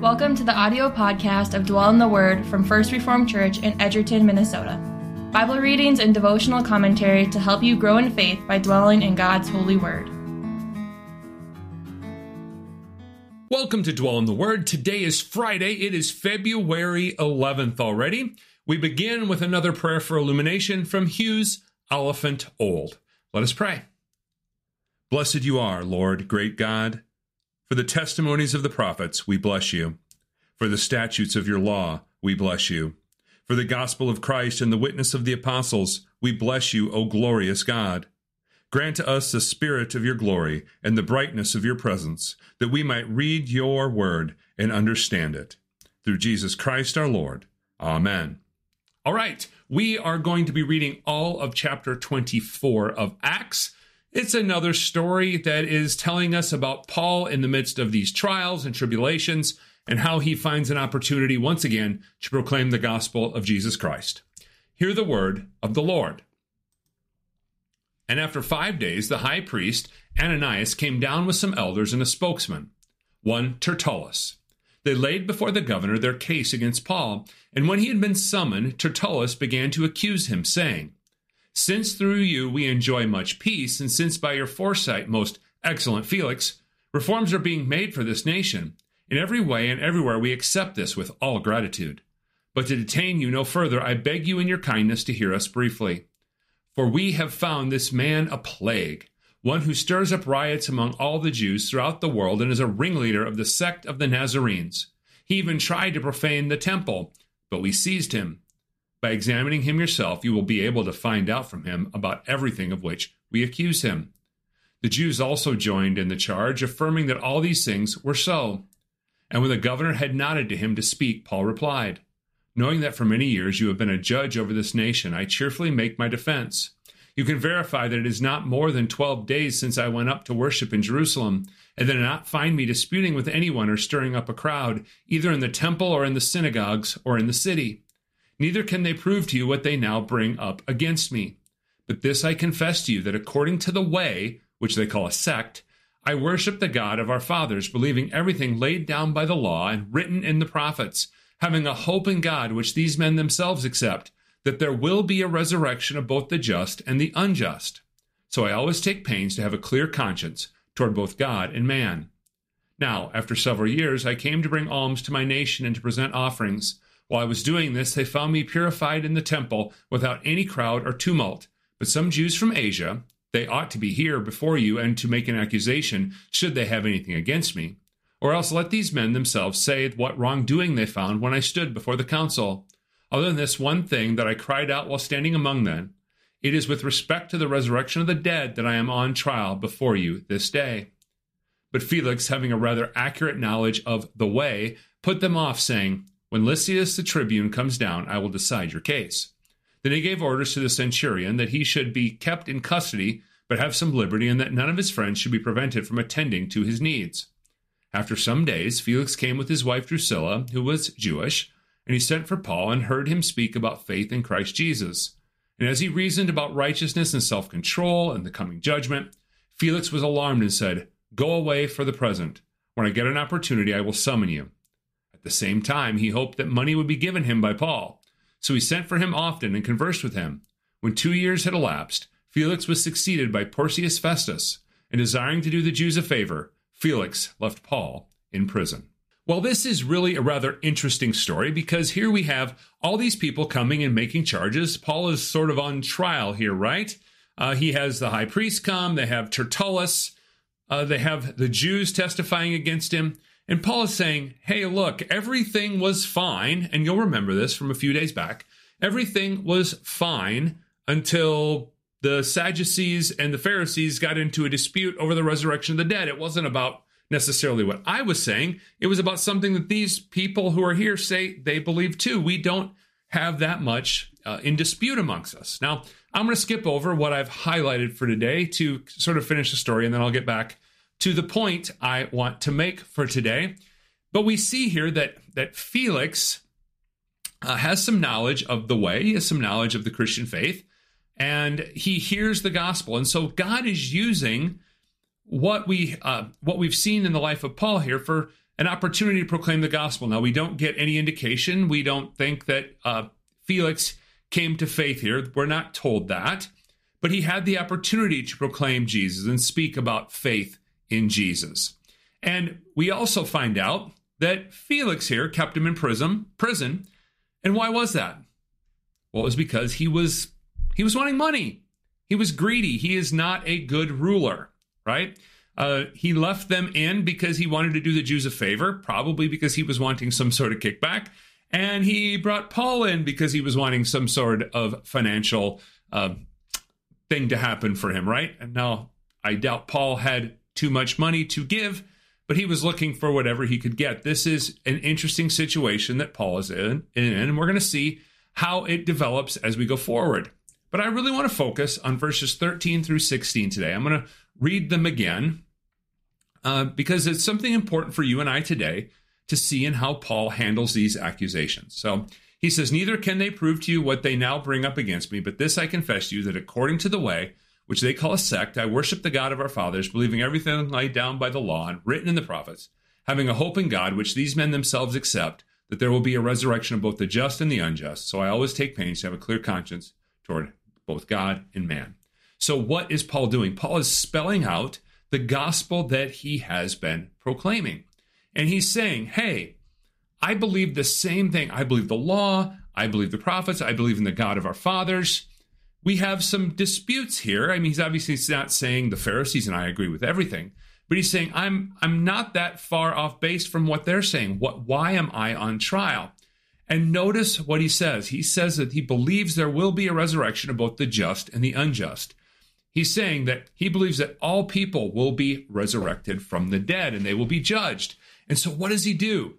Welcome to the audio podcast of Dwell in the Word from First Reformed Church in Edgerton, Minnesota. Bible readings and devotional commentary to help you grow in faith by dwelling in God's holy word. Welcome to Dwell in the Word. Today is Friday. It is February 11th already. We begin with another prayer for illumination from Hughes Oliphant Old. Let us pray. Blessed you are, Lord, great God. For the testimonies of the prophets, we bless you. For the statutes of your law, we bless you. For the gospel of Christ and the witness of the apostles, we bless you, O glorious God. Grant to us the spirit of your glory and the brightness of your presence, that we might read your word and understand it. Through Jesus Christ our Lord. Amen. All right, we are going to be reading all of chapter 24 of Acts. It's another story that is telling us about Paul in the midst of these trials and tribulations and how he finds an opportunity once again to proclaim the gospel of Jesus Christ. Hear the word of the Lord. And after five days, the high priest, Ananias, came down with some elders and a spokesman, one Tertullus. They laid before the governor their case against Paul, and when he had been summoned, Tertullus began to accuse him, saying, since through you we enjoy much peace, and since by your foresight, most excellent Felix, reforms are being made for this nation, in every way and everywhere we accept this with all gratitude. But to detain you no further, I beg you in your kindness to hear us briefly. For we have found this man a plague, one who stirs up riots among all the Jews throughout the world and is a ringleader of the sect of the Nazarenes. He even tried to profane the temple, but we seized him by examining him yourself, you will be able to find out from him about everything of which we accuse him. The Jews also joined in the charge, affirming that all these things were so. And when the governor had nodded to him to speak, Paul replied, Knowing that for many years you have been a judge over this nation, I cheerfully make my defense. You can verify that it is not more than twelve days since I went up to worship in Jerusalem, and did not find me disputing with anyone or stirring up a crowd, either in the temple or in the synagogues or in the city. Neither can they prove to you what they now bring up against me. But this I confess to you that according to the way, which they call a sect, I worship the God of our fathers, believing everything laid down by the law and written in the prophets, having a hope in God which these men themselves accept, that there will be a resurrection of both the just and the unjust. So I always take pains to have a clear conscience toward both God and man. Now, after several years, I came to bring alms to my nation and to present offerings. While I was doing this, they found me purified in the temple without any crowd or tumult. But some Jews from Asia, they ought to be here before you and to make an accusation, should they have anything against me. Or else let these men themselves say what wrongdoing they found when I stood before the council. Other than this one thing that I cried out while standing among them, it is with respect to the resurrection of the dead that I am on trial before you this day. But Felix, having a rather accurate knowledge of the way, put them off, saying, when Lysias the tribune comes down, I will decide your case. Then he gave orders to the centurion that he should be kept in custody, but have some liberty, and that none of his friends should be prevented from attending to his needs. After some days, Felix came with his wife Drusilla, who was Jewish, and he sent for Paul and heard him speak about faith in Christ Jesus. And as he reasoned about righteousness and self control and the coming judgment, Felix was alarmed and said, Go away for the present. When I get an opportunity, I will summon you. At the same time, he hoped that money would be given him by Paul. So he sent for him often and conversed with him. When two years had elapsed, Felix was succeeded by Porcius Festus, and desiring to do the Jews a favor, Felix left Paul in prison. Well, this is really a rather interesting story because here we have all these people coming and making charges. Paul is sort of on trial here, right? Uh, he has the high priest come, they have Tertullus, uh, they have the Jews testifying against him. And Paul is saying, hey, look, everything was fine. And you'll remember this from a few days back. Everything was fine until the Sadducees and the Pharisees got into a dispute over the resurrection of the dead. It wasn't about necessarily what I was saying, it was about something that these people who are here say they believe too. We don't have that much uh, in dispute amongst us. Now, I'm going to skip over what I've highlighted for today to sort of finish the story, and then I'll get back to the point I want to make for today. But we see here that that Felix uh, has some knowledge of the way, he has some knowledge of the Christian faith, and he hears the gospel. And so God is using what we uh, what we've seen in the life of Paul here for an opportunity to proclaim the gospel. Now, we don't get any indication. We don't think that uh, Felix came to faith here. We're not told that. But he had the opportunity to proclaim Jesus and speak about faith in Jesus. And we also find out that Felix here kept him in prison. Prison, and why was that? Well, it was because he was he was wanting money. He was greedy. He is not a good ruler, right? Uh, he left them in because he wanted to do the Jews a favor, probably because he was wanting some sort of kickback. And he brought Paul in because he was wanting some sort of financial uh, thing to happen for him, right? And now I doubt Paul had too much money to give, but he was looking for whatever he could get. This is an interesting situation that Paul is in, and we're going to see how it develops as we go forward. But I really want to focus on verses 13 through 16 today. I'm going to read them again uh, because it's something important for you and I today to see in how Paul handles these accusations. So he says, Neither can they prove to you what they now bring up against me, but this I confess to you that according to the way, which they call a sect, I worship the God of our fathers, believing everything laid down by the law and written in the prophets, having a hope in God, which these men themselves accept, that there will be a resurrection of both the just and the unjust. So I always take pains to have a clear conscience toward both God and man. So, what is Paul doing? Paul is spelling out the gospel that he has been proclaiming. And he's saying, hey, I believe the same thing. I believe the law. I believe the prophets. I believe in the God of our fathers. We have some disputes here. I mean, he's obviously not saying the Pharisees and I agree with everything, but he's saying I'm I'm not that far off base from what they're saying. What why am I on trial? And notice what he says. He says that he believes there will be a resurrection of both the just and the unjust. He's saying that he believes that all people will be resurrected from the dead and they will be judged. And so, what does he do?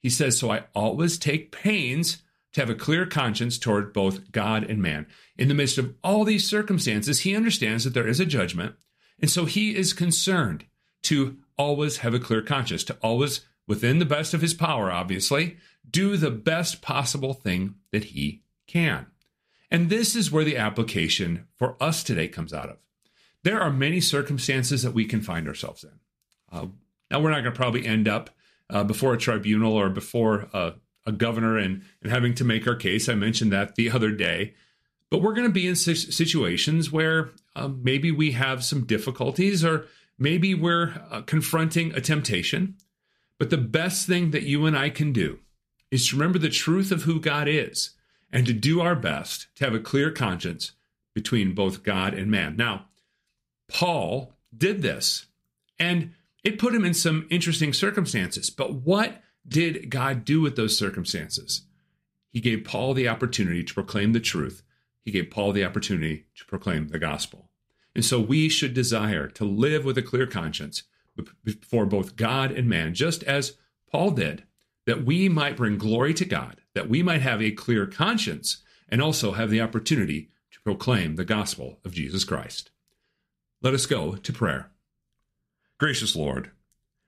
He says, So I always take pains to have a clear conscience toward both God and man. In the midst of all these circumstances, he understands that there is a judgment. And so he is concerned to always have a clear conscience, to always, within the best of his power, obviously, do the best possible thing that he can. And this is where the application for us today comes out of. There are many circumstances that we can find ourselves in. Uh, now, we're not going to probably end up uh, before a tribunal or before uh, a governor and, and having to make our case. I mentioned that the other day. But we're going to be in situations where um, maybe we have some difficulties or maybe we're uh, confronting a temptation. But the best thing that you and I can do is to remember the truth of who God is and to do our best to have a clear conscience between both God and man. Now, Paul did this. And it put him in some interesting circumstances. But what did God do with those circumstances? He gave Paul the opportunity to proclaim the truth. He gave Paul the opportunity to proclaim the gospel. And so we should desire to live with a clear conscience before both God and man, just as Paul did, that we might bring glory to God, that we might have a clear conscience, and also have the opportunity to proclaim the gospel of Jesus Christ. Let us go to prayer. Gracious Lord,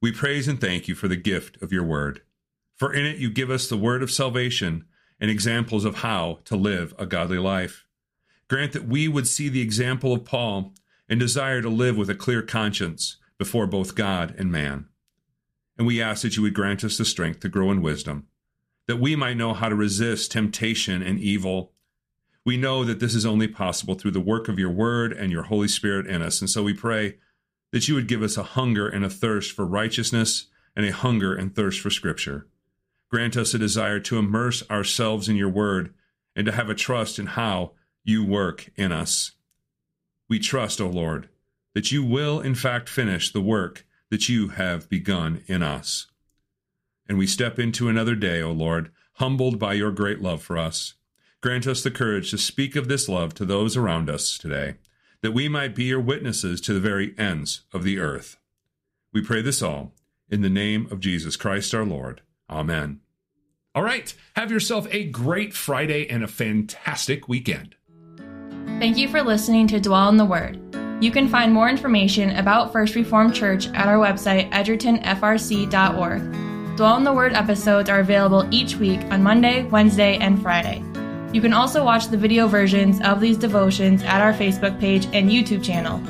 we praise and thank you for the gift of your word. For in it you give us the word of salvation and examples of how to live a godly life. Grant that we would see the example of Paul and desire to live with a clear conscience before both God and man. And we ask that you would grant us the strength to grow in wisdom, that we might know how to resist temptation and evil. We know that this is only possible through the work of your word and your Holy Spirit in us. And so we pray that you would give us a hunger and a thirst for righteousness and a hunger and thirst for Scripture. Grant us a desire to immerse ourselves in your word and to have a trust in how you work in us. We trust, O Lord, that you will in fact finish the work that you have begun in us. And we step into another day, O Lord, humbled by your great love for us. Grant us the courage to speak of this love to those around us today that we might be your witnesses to the very ends of the earth. We pray this all in the name of Jesus Christ our Lord. Amen. All right, have yourself a great Friday and a fantastic weekend. Thank you for listening to Dwell in the Word. You can find more information about First Reformed Church at our website, edgertonfrc.org. Dwell in the Word episodes are available each week on Monday, Wednesday, and Friday. You can also watch the video versions of these devotions at our Facebook page and YouTube channel.